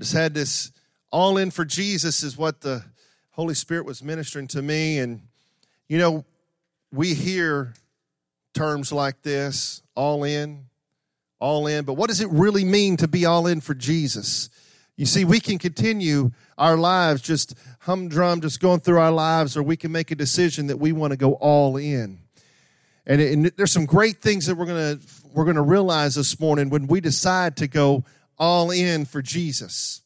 Just had this all in for Jesus, is what the Holy Spirit was ministering to me. And, you know, we hear terms like this all in, all in, but what does it really mean to be all in for Jesus? You see, we can continue our lives just humdrum, just going through our lives, or we can make a decision that we want to go all in. And, and there's some great things that we're gonna we're gonna realize this morning when we decide to go all in for Jesus.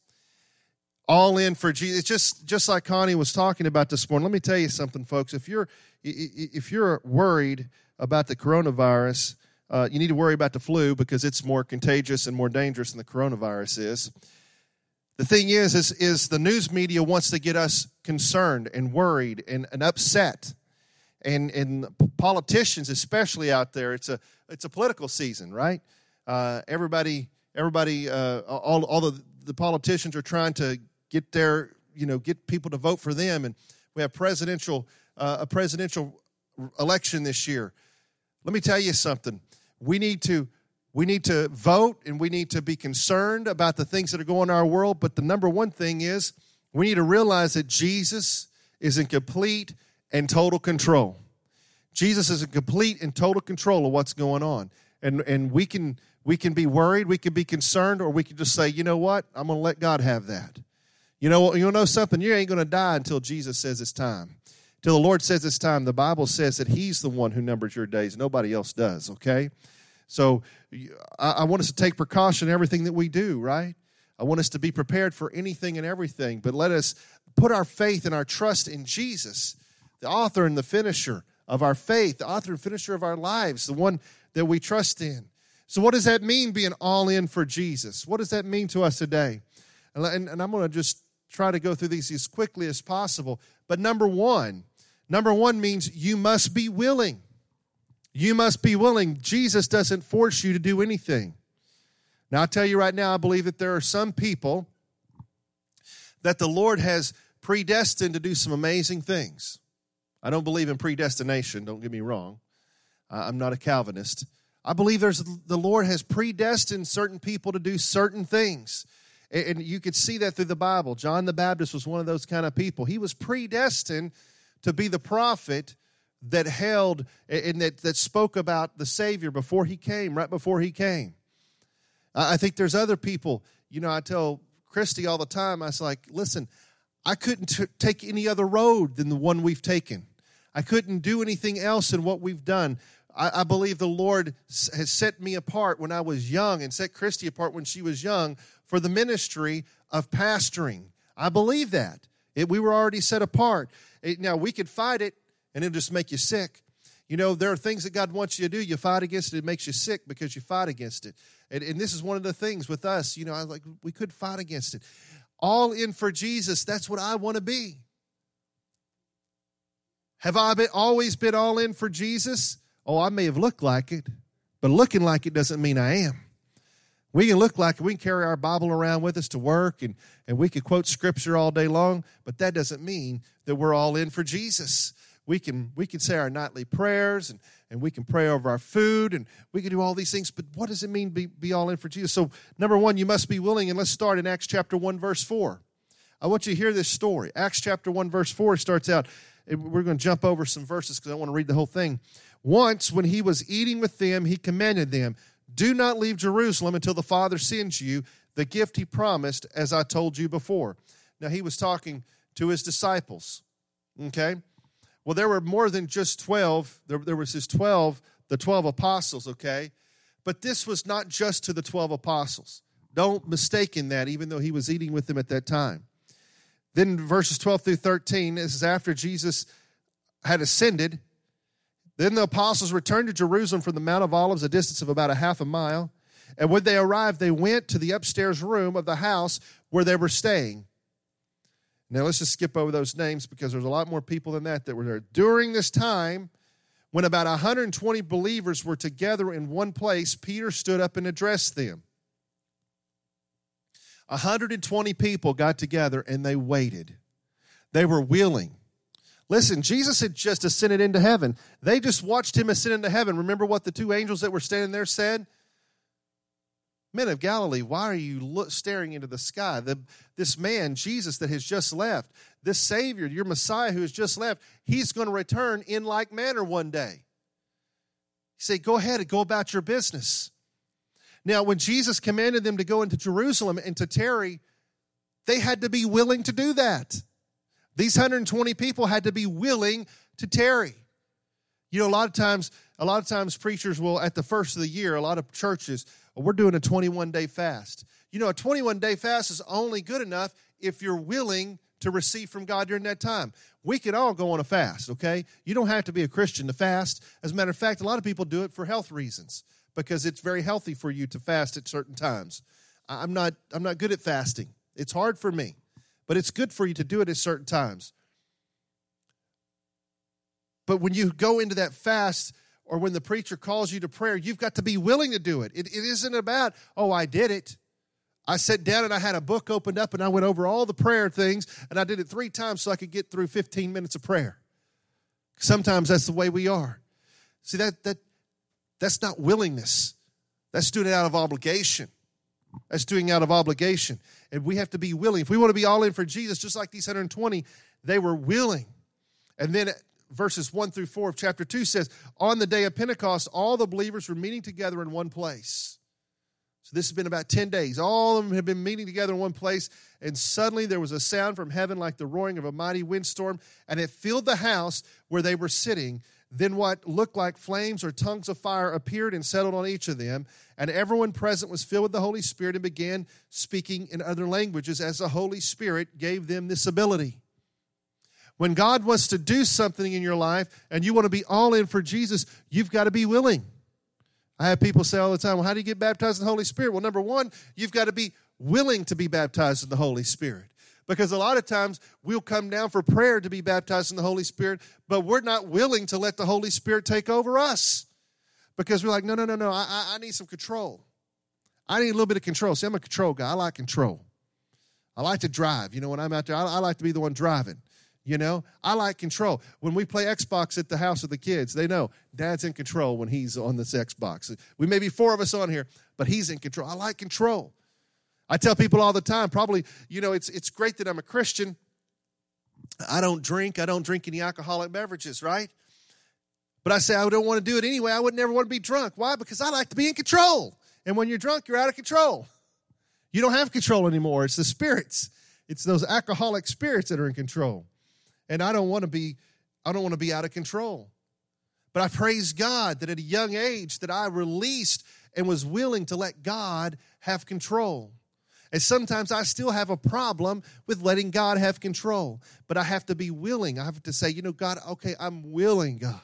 All in for Jesus. It's just just like Connie was talking about this morning. Let me tell you something, folks. If you're if you're worried about the coronavirus, uh, you need to worry about the flu because it's more contagious and more dangerous than the coronavirus is. The thing is, is, is the news media wants to get us concerned and worried and, and upset. And, and politicians, especially out there, it's a, it's a political season, right? Uh, everybody, everybody, uh, all, all the, the politicians are trying to get their, you know, get people to vote for them. And we have presidential, uh, a presidential election this year. Let me tell you something. We need to we need to vote and we need to be concerned about the things that are going on in our world. But the number one thing is we need to realize that Jesus is in complete and total control. Jesus is in complete and total control of what's going on. And, and we, can, we can be worried, we can be concerned, or we can just say, you know what? I'm going to let God have that. You know, you know something? You ain't going to die until Jesus says it's time. Till the Lord says it's time. The Bible says that He's the one who numbers your days. Nobody else does, okay? So I, I want us to take precaution in everything that we do, right? I want us to be prepared for anything and everything, but let us put our faith and our trust in Jesus, the author and the finisher of our faith, the author and finisher of our lives, the one that we trust in. So, what does that mean being all in for Jesus? What does that mean to us today? And, and, and I'm going to just try to go through these as quickly as possible. But number one, number one means you must be willing. You must be willing. Jesus doesn't force you to do anything. Now, I'll tell you right now, I believe that there are some people that the Lord has predestined to do some amazing things. I don't believe in predestination, don't get me wrong. I'm not a Calvinist. I believe there's the Lord has predestined certain people to do certain things. And you could see that through the Bible. John the Baptist was one of those kind of people. He was predestined to be the prophet that held and that, that spoke about the Savior before he came, right before he came. I think there's other people, you know, I tell Christy all the time, I was like, listen, I couldn't t- take any other road than the one we've taken. I couldn't do anything else than what we've done. I, I believe the Lord has set me apart when I was young and set Christy apart when she was young for the ministry of pastoring. I believe that. It, we were already set apart. It, now, we could fight it and it'll just make you sick. You know, there are things that God wants you to do. You fight against it, it makes you sick because you fight against it. And, and this is one of the things with us. You know, I was like we could fight against it. All in for Jesus. That's what I want to be. Have I been, always been all in for Jesus? Oh, I may have looked like it, but looking like it doesn't mean I am. We can look like it. We can carry our Bible around with us to work and, and we can quote scripture all day long, but that doesn't mean that we're all in for Jesus we can we can say our nightly prayers and, and we can pray over our food and we can do all these things but what does it mean be, be all in for jesus so number one you must be willing and let's start in acts chapter 1 verse 4 i want you to hear this story acts chapter 1 verse 4 starts out we're going to jump over some verses because i want to read the whole thing once when he was eating with them he commanded them do not leave jerusalem until the father sends you the gift he promised as i told you before now he was talking to his disciples okay well, there were more than just 12. There, there was his 12, the 12 apostles, okay? But this was not just to the 12 apostles. Don't mistake in that, even though he was eating with them at that time. Then verses 12 through 13, this is after Jesus had ascended. Then the apostles returned to Jerusalem from the Mount of Olives, a distance of about a half a mile. And when they arrived, they went to the upstairs room of the house where they were staying. Now let's just skip over those names because there's a lot more people than that that were there. During this time, when about 120 believers were together in one place, Peter stood up and addressed them. 120 people got together and they waited. They were willing. Listen, Jesus had just ascended into heaven. They just watched him ascend into heaven. Remember what the two angels that were standing there said? Men of Galilee, why are you look, staring into the sky? The, this man, Jesus, that has just left, this Savior, your Messiah who has just left, he's going to return in like manner one day. He said, Go ahead and go about your business. Now, when Jesus commanded them to go into Jerusalem and to tarry, they had to be willing to do that. These 120 people had to be willing to tarry. You know, a lot of times, a lot of times preachers will, at the first of the year, a lot of churches, we're doing a 21 day fast. You know, a 21 day fast is only good enough if you're willing to receive from God during that time. We can all go on a fast, okay? You don't have to be a Christian to fast. As a matter of fact, a lot of people do it for health reasons because it's very healthy for you to fast at certain times. I'm not I'm not good at fasting. It's hard for me, but it's good for you to do it at certain times. But when you go into that fast or when the preacher calls you to prayer, you've got to be willing to do it. It, it isn't about, oh, I did it. I sat down and I had a book opened up and I went over all the prayer things and I did it three times so I could get through 15 minutes of prayer. Sometimes that's the way we are. See, that, that that's not willingness. That's doing it out of obligation. That's doing it out of obligation. And we have to be willing. If we want to be all in for Jesus, just like these 120, they were willing. And then verses 1 through 4 of chapter 2 says, On the day of Pentecost, all the believers were meeting together in one place. So this has been about 10 days. All of them have been meeting together in one place. And suddenly there was a sound from heaven like the roaring of a mighty windstorm, and it filled the house where they were sitting. Then what looked like flames or tongues of fire appeared and settled on each of them. And everyone present was filled with the Holy Spirit and began speaking in other languages as the Holy Spirit gave them this ability. When God wants to do something in your life and you want to be all in for Jesus, you've got to be willing. I have people say all the time, well, how do you get baptized in the Holy Spirit? Well, number one, you've got to be willing to be baptized in the Holy Spirit. Because a lot of times we'll come down for prayer to be baptized in the Holy Spirit, but we're not willing to let the Holy Spirit take over us. Because we're like, no, no, no, no, I, I need some control. I need a little bit of control. See, I'm a control guy. I like control. I like to drive. You know, when I'm out there, I, I like to be the one driving. You know, I like control. When we play Xbox at the house with the kids, they know dad's in control when he's on this Xbox. We may be four of us on here, but he's in control. I like control. I tell people all the time, probably, you know, it's it's great that I'm a Christian. I don't drink, I don't drink any alcoholic beverages, right? But I say I don't want to do it anyway. I would never want to be drunk. Why? Because I like to be in control. And when you're drunk, you're out of control. You don't have control anymore. It's the spirits. It's those alcoholic spirits that are in control and I don't want to be I don't want to be out of control. But I praise God that at a young age that I released and was willing to let God have control. And sometimes I still have a problem with letting God have control, but I have to be willing. I have to say, you know, God, okay, I'm willing, God.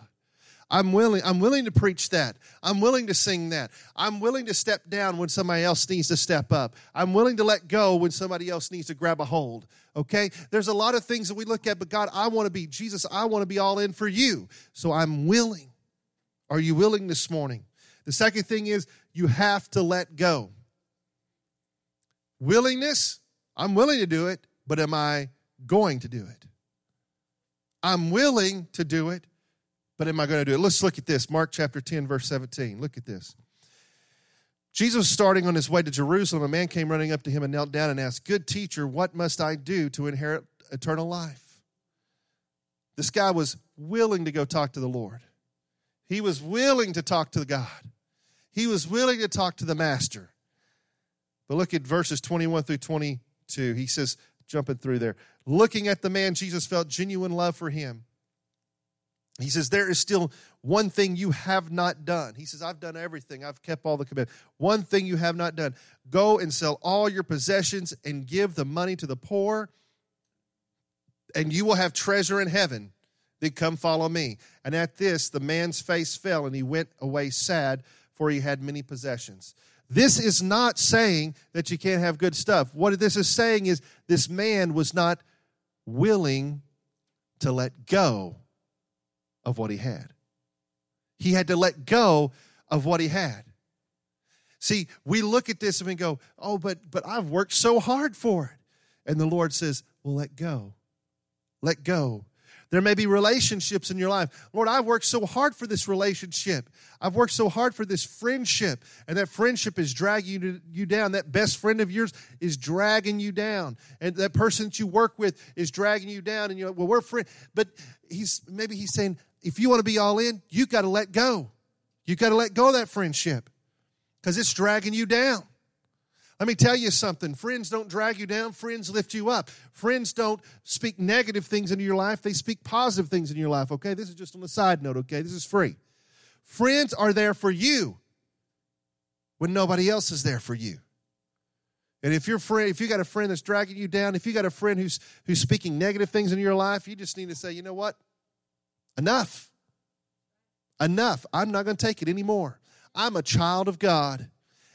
I'm willing. I'm willing to preach that. I'm willing to sing that. I'm willing to step down when somebody else needs to step up. I'm willing to let go when somebody else needs to grab a hold. Okay? There's a lot of things that we look at, but God, I want to be Jesus. I want to be all in for you. So I'm willing. Are you willing this morning? The second thing is you have to let go. Willingness, I'm willing to do it, but am I going to do it? I'm willing to do it, but am I going to do it? Let's look at this. Mark chapter 10, verse 17. Look at this. Jesus was starting on his way to Jerusalem. A man came running up to him and knelt down and asked, Good teacher, what must I do to inherit eternal life? This guy was willing to go talk to the Lord. He was willing to talk to God. He was willing to talk to the Master. But look at verses 21 through 22. He says, jumping through there, looking at the man, Jesus felt genuine love for him. He says, There is still one thing you have not done. He says, I've done everything. I've kept all the commandments. One thing you have not done. Go and sell all your possessions and give the money to the poor, and you will have treasure in heaven. Then come follow me. And at this, the man's face fell, and he went away sad, for he had many possessions. This is not saying that you can't have good stuff. What this is saying is this man was not willing to let go of what he had. He had to let go of what he had. See, we look at this and we go, "Oh, but but I've worked so hard for it." And the Lord says, "Well, let go. Let go." There may be relationships in your life. Lord, I've worked so hard for this relationship. I've worked so hard for this friendship, and that friendship is dragging you, down. That best friend of yours is dragging you down, and that person that you work with is dragging you down. And you're like, well, we're friends. But he's maybe he's saying, if you want to be all in, you've got to let go. You've got to let go of that friendship because it's dragging you down. Let me tell you something. Friends don't drag you down, friends lift you up. Friends don't speak negative things into your life, they speak positive things in your life, okay? This is just on the side note, okay? This is free. Friends are there for you when nobody else is there for you. And if your friend, if you got a friend that's dragging you down, if you got a friend who's who's speaking negative things in your life, you just need to say, you know what? Enough. Enough. I'm not going to take it anymore. I'm a child of God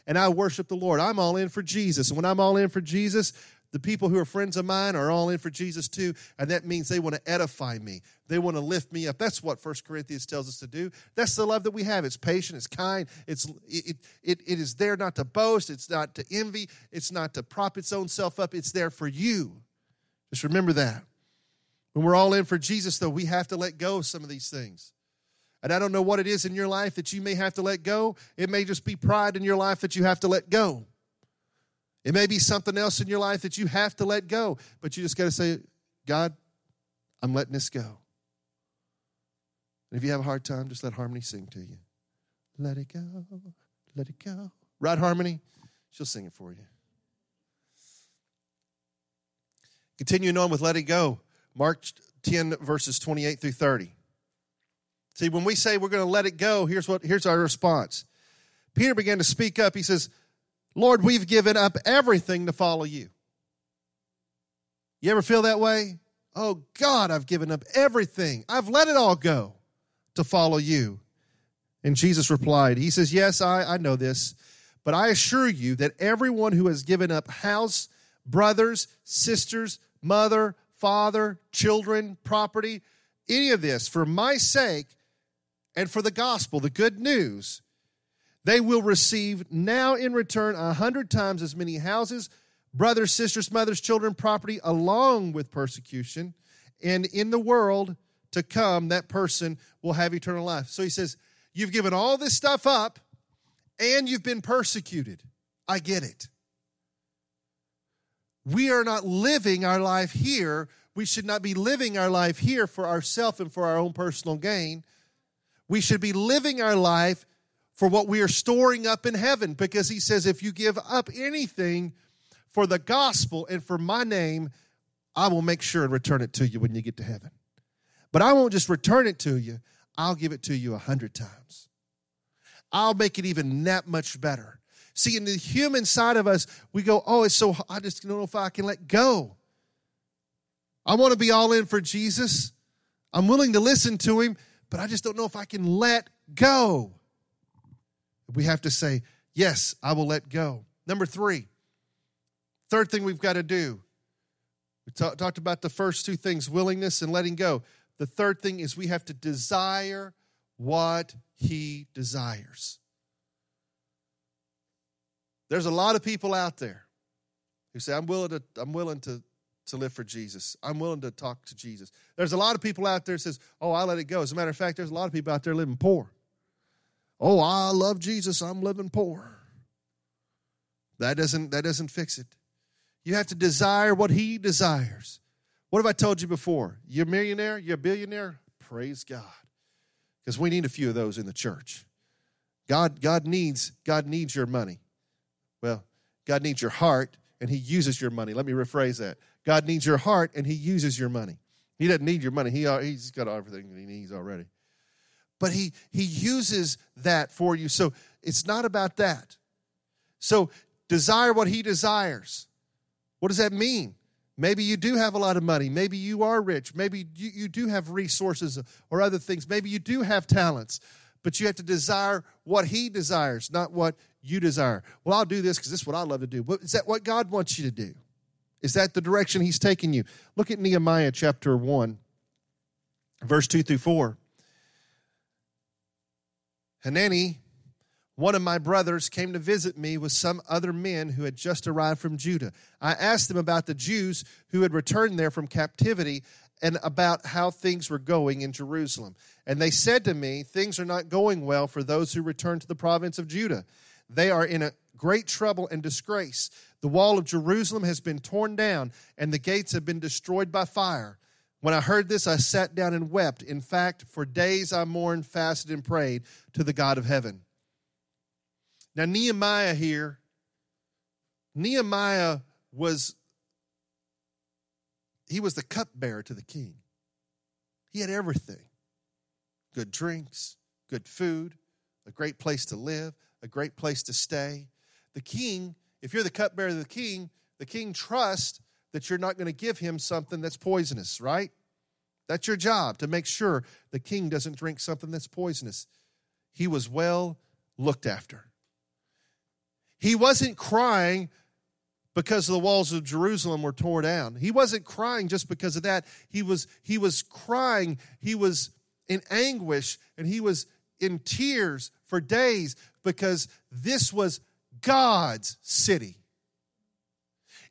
and I worship the Lord. I'm all in for Jesus. And when I'm all in for Jesus, the people who are friends of mine are all in for Jesus too, and that means they want to edify me. They want to lift me up. That's what First Corinthians tells us to do. That's the love that we have. It's patient, it's kind, it's it, it, it is there not to boast, it's not to envy, it's not to prop its own self up, it's there for you. Just remember that. When we're all in for Jesus, though, we have to let go of some of these things. And I don't know what it is in your life that you may have to let go. It may just be pride in your life that you have to let go. It may be something else in your life that you have to let go, but you just got to say, God, I'm letting this go. And if you have a hard time, just let Harmony sing to you. Let it go, let it go. Right, Harmony? She'll sing it for you. Continuing on with Let It Go, Mark 10, verses 28 through 30. See, when we say we're going to let it go, here's what here's our response. Peter began to speak up. He says, "Lord, we've given up everything to follow you." You ever feel that way? Oh God, I've given up everything. I've let it all go to follow you. And Jesus replied, He says, Yes, I, I know this, but I assure you that everyone who has given up house, brothers, sisters, mother, father, children, property, any of this for my sake and for the gospel, the good news, they will receive now in return a hundred times as many houses, brothers, sisters, mothers, children, property, along with persecution. And in the world to come, that person will have eternal life. So he says, You've given all this stuff up and you've been persecuted. I get it. We are not living our life here. We should not be living our life here for ourselves and for our own personal gain we should be living our life for what we are storing up in heaven because he says, if you give up anything for the gospel and for my name, I will make sure and return it to you when you get to heaven. But I won't just return it to you, I'll give it to you a hundred times. I'll make it even that much better. See, in the human side of us, we go, oh, it's so, I just don't know if I can let go. I want to be all in for Jesus. I'm willing to listen to him, but I just don't know if I can let go. We have to say, Yes, I will let go. Number three, third thing we've got to do. We talk, talked about the first two things willingness and letting go. The third thing is we have to desire what He desires. There's a lot of people out there who say, I'm willing to, I'm willing to to live for Jesus. I'm willing to talk to Jesus. There's a lot of people out there says, "Oh, I let it go." As a matter of fact, there's a lot of people out there living poor. Oh, I love Jesus. I'm living poor. That doesn't that doesn't fix it. You have to desire what he desires. What have I told you before? You're a millionaire, you're a billionaire? Praise God. Because we need a few of those in the church. God God needs God needs your money. Well, God needs your heart and he uses your money. Let me rephrase that. God needs your heart and He uses your money. He doesn't need your money. He, he's got everything he needs already. But he, he uses that for you. So it's not about that. So desire what He desires. What does that mean? Maybe you do have a lot of money. Maybe you are rich. Maybe you, you do have resources or other things. Maybe you do have talents. But you have to desire what He desires, not what you desire. Well, I'll do this because this is what I love to do. But is that what God wants you to do? Is that the direction he's taking you? Look at Nehemiah chapter 1, verse 2 through 4. Hanani, one of my brothers, came to visit me with some other men who had just arrived from Judah. I asked them about the Jews who had returned there from captivity and about how things were going in Jerusalem. And they said to me, Things are not going well for those who return to the province of Judah. They are in a great trouble and disgrace. The wall of Jerusalem has been torn down, and the gates have been destroyed by fire. When I heard this, I sat down and wept. In fact, for days I mourned, fasted, and prayed to the God of heaven. Now, Nehemiah here, Nehemiah was he was the cupbearer to the king. He had everything good drinks, good food, a great place to live, a great place to stay. The king, if you're the cupbearer of the king, the king trusts that you're not going to give him something that's poisonous, right? That's your job to make sure the king doesn't drink something that's poisonous. He was well looked after. He wasn't crying because the walls of Jerusalem were torn down. He wasn't crying just because of that. He was he was crying, he was in anguish and he was in tears for days because this was God's city.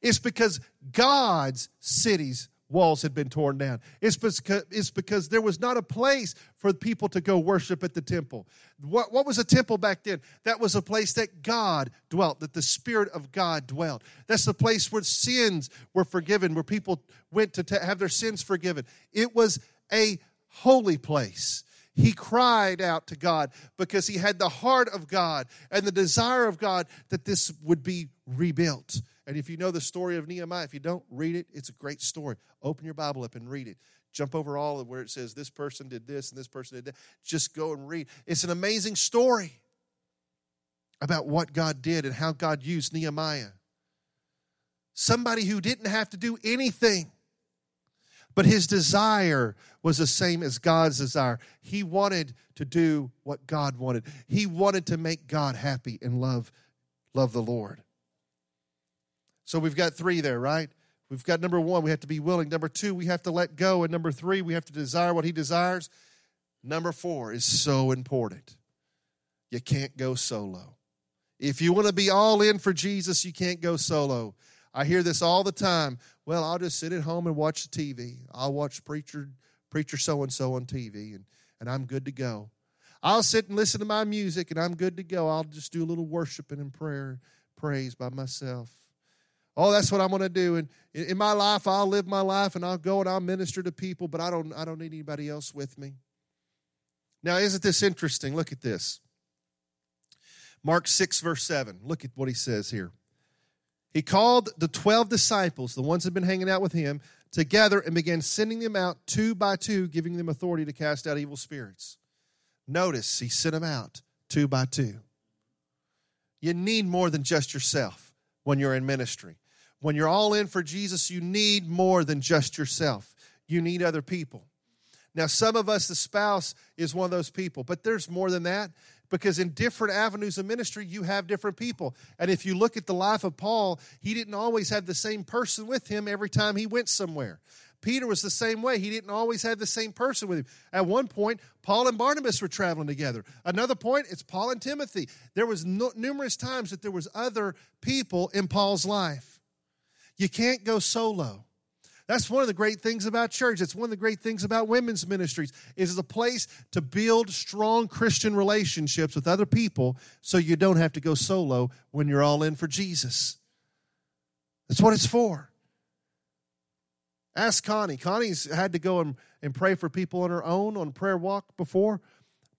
It's because God's city's walls had been torn down. It's because, it's because there was not a place for people to go worship at the temple. What, what was a temple back then? That was a place that God dwelt, that the Spirit of God dwelt. That's the place where sins were forgiven, where people went to t- have their sins forgiven. It was a holy place. He cried out to God because he had the heart of God and the desire of God that this would be rebuilt. And if you know the story of Nehemiah, if you don't read it, it's a great story. Open your Bible up and read it. Jump over all of where it says this person did this and this person did that. Just go and read. It's an amazing story about what God did and how God used Nehemiah. Somebody who didn't have to do anything, but his desire was the same as God's desire. He wanted to do what God wanted. He wanted to make God happy and love love the Lord. So we've got three there, right? We've got number one, we have to be willing. Number two, we have to let go. And number three, we have to desire what he desires. Number four is so important. You can't go solo. If you want to be all in for Jesus, you can't go solo. I hear this all the time. Well, I'll just sit at home and watch the TV. I'll watch preacher preacher so and so on TV and, and I'm good to go. I'll sit and listen to my music and I'm good to go. I'll just do a little worshiping and prayer, praise by myself. Oh, that's what I'm going to do. And in my life, I'll live my life and I'll go and I'll minister to people, but I don't, I don't need anybody else with me. Now, isn't this interesting? Look at this. Mark 6, verse 7. Look at what he says here. He called the 12 disciples, the ones that had been hanging out with him, together and began sending them out two by two, giving them authority to cast out evil spirits. Notice he sent them out two by two. You need more than just yourself when you're in ministry. When you're all in for Jesus, you need more than just yourself, you need other people. Now, some of us, the spouse is one of those people, but there's more than that because in different avenues of ministry, you have different people. And if you look at the life of Paul, he didn't always have the same person with him every time he went somewhere. Peter was the same way. He didn't always have the same person with him. At one point, Paul and Barnabas were traveling together. Another point, it's Paul and Timothy. There was no, numerous times that there was other people in Paul's life. You can't go solo. That's one of the great things about church. It's one of the great things about women's ministries. Is it's a place to build strong Christian relationships with other people so you don't have to go solo when you're all in for Jesus. That's what it's for. Ask Connie. Connie's had to go and, and pray for people on her own on prayer walk before.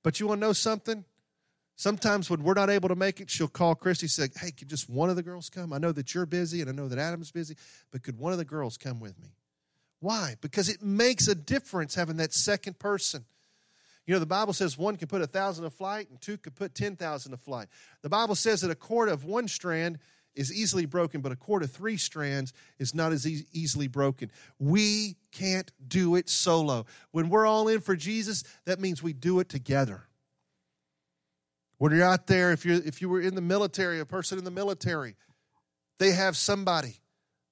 But you want to know something? Sometimes when we're not able to make it, she'll call Christy and say, Hey, could just one of the girls come? I know that you're busy and I know that Adam's busy, but could one of the girls come with me? Why? Because it makes a difference having that second person. You know, the Bible says one can put a thousand to flight and two could put 10,000 to flight. The Bible says that a cord of one strand is easily broken, but a cord of three strands is not as e- easily broken. We can't do it solo. When we're all in for Jesus, that means we do it together. When you're out there, if you if you were in the military, a person in the military, they have somebody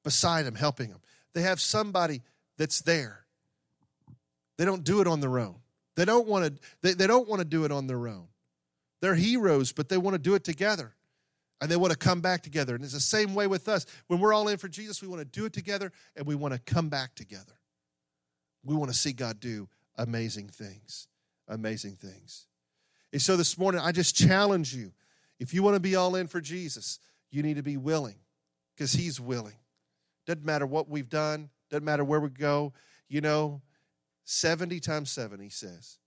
beside them helping them. They have somebody that's there. They don't do it on their own. They don't want to they, they don't want to do it on their own. They're heroes, but they want to do it together. And they want to come back together. And it's the same way with us. When we're all in for Jesus, we want to do it together and we want to come back together. We want to see God do amazing things. Amazing things. And so this morning, I just challenge you if you want to be all in for Jesus, you need to be willing because He's willing. Doesn't matter what we've done, doesn't matter where we go. You know, 70 times 7, He says.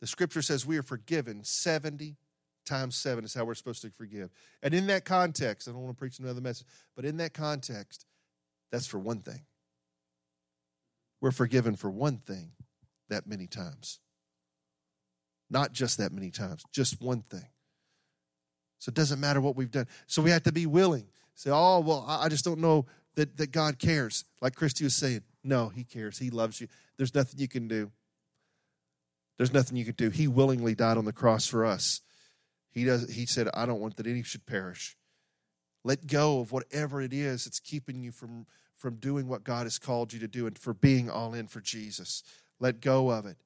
The scripture says we are forgiven 70 times 7 is how we're supposed to forgive. And in that context, I don't want to preach another message, but in that context, that's for one thing. We're forgiven for one thing that many times. Not just that many times, just one thing. So it doesn't matter what we've done. So we have to be willing. Say, oh, well, I just don't know that, that God cares. Like Christy was saying, no, He cares. He loves you. There's nothing you can do. There's nothing you can do. He willingly died on the cross for us. He does he said, I don't want that any should perish. Let go of whatever it is that's keeping you from, from doing what God has called you to do and for being all in for Jesus. Let go of it.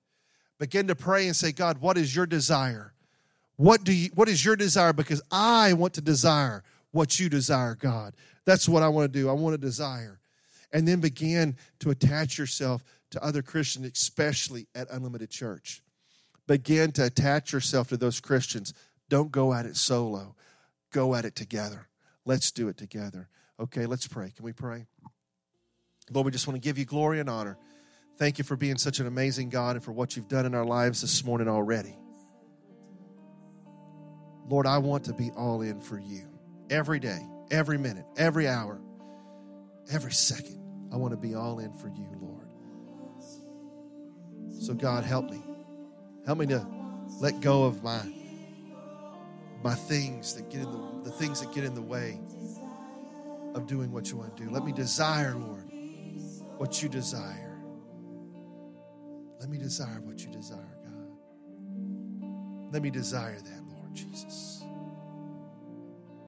Begin to pray and say, God, what is your desire? What do you what is your desire? Because I want to desire what you desire, God. That's what I want to do. I want to desire. And then begin to attach yourself to other Christians, especially at Unlimited Church. Begin to attach yourself to those Christians. Don't go at it solo, go at it together. Let's do it together. Okay, let's pray. Can we pray? Lord, we just want to give you glory and honor. Thank you for being such an amazing God and for what you've done in our lives this morning already. Lord, I want to be all in for you every day, every minute, every hour, every second. I want to be all in for you, Lord. So, God, help me. Help me to let go of my my things that get in the, the things that get in the way of doing what you want to do. Let me desire, Lord, what you desire. Let me desire what you desire, God. Let me desire that, Lord Jesus.